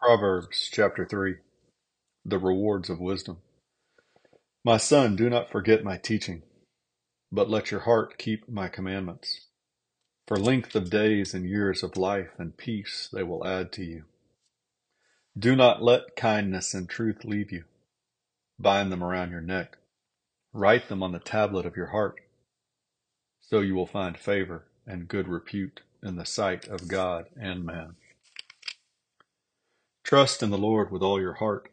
Proverbs chapter 3 The rewards of wisdom. My son, do not forget my teaching, but let your heart keep my commandments. For length of days and years of life and peace they will add to you. Do not let kindness and truth leave you. Bind them around your neck. Write them on the tablet of your heart. So you will find favor and good repute in the sight of God and man. Trust in the Lord with all your heart,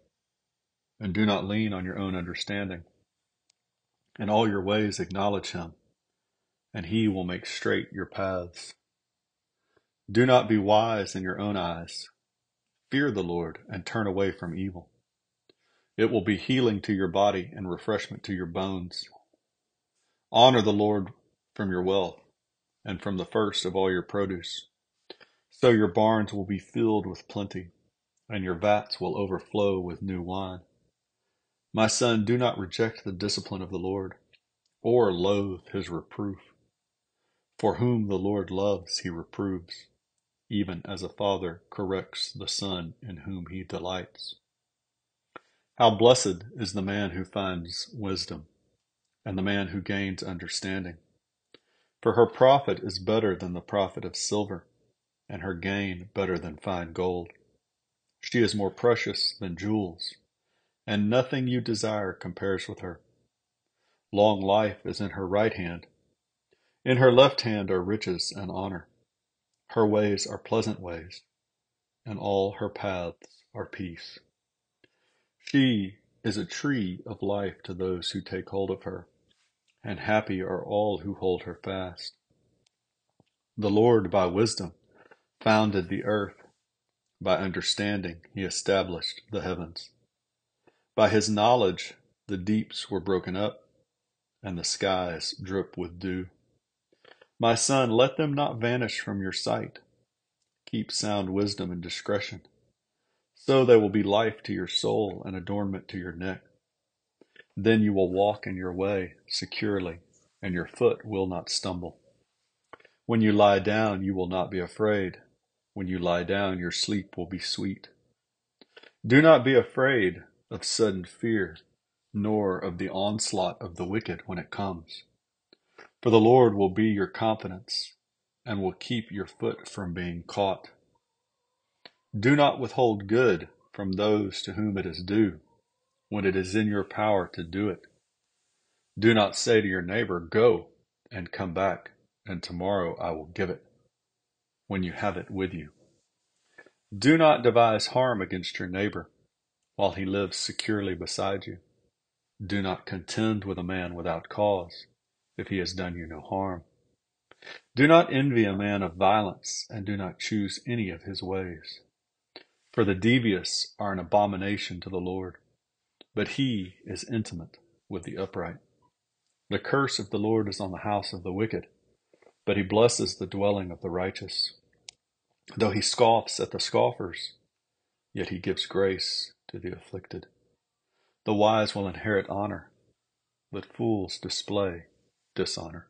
and do not lean on your own understanding. In all your ways acknowledge him, and he will make straight your paths. Do not be wise in your own eyes. Fear the Lord and turn away from evil. It will be healing to your body and refreshment to your bones. Honor the Lord from your wealth and from the first of all your produce. So your barns will be filled with plenty and your vats will overflow with new wine. My son, do not reject the discipline of the Lord, or loathe his reproof. For whom the Lord loves, he reproves, even as a father corrects the son in whom he delights. How blessed is the man who finds wisdom, and the man who gains understanding. For her profit is better than the profit of silver, and her gain better than fine gold. She is more precious than jewels, and nothing you desire compares with her. Long life is in her right hand. In her left hand are riches and honor. Her ways are pleasant ways, and all her paths are peace. She is a tree of life to those who take hold of her, and happy are all who hold her fast. The Lord by wisdom founded the earth by understanding he established the heavens. By his knowledge the deeps were broken up, and the skies drip with dew. My son, let them not vanish from your sight. Keep sound wisdom and discretion. So they will be life to your soul and adornment to your neck. Then you will walk in your way securely, and your foot will not stumble. When you lie down, you will not be afraid. When you lie down, your sleep will be sweet. Do not be afraid of sudden fear, nor of the onslaught of the wicked when it comes. For the Lord will be your confidence and will keep your foot from being caught. Do not withhold good from those to whom it is due, when it is in your power to do it. Do not say to your neighbor, Go and come back, and tomorrow I will give it when you have it with you. Do not devise harm against your neighbor while he lives securely beside you. Do not contend with a man without cause if he has done you no harm. Do not envy a man of violence and do not choose any of his ways. For the devious are an abomination to the Lord, but he is intimate with the upright. The curse of the Lord is on the house of the wicked, but he blesses the dwelling of the righteous. Though he scoffs at the scoffers, yet he gives grace to the afflicted. The wise will inherit honor, but fools display dishonor.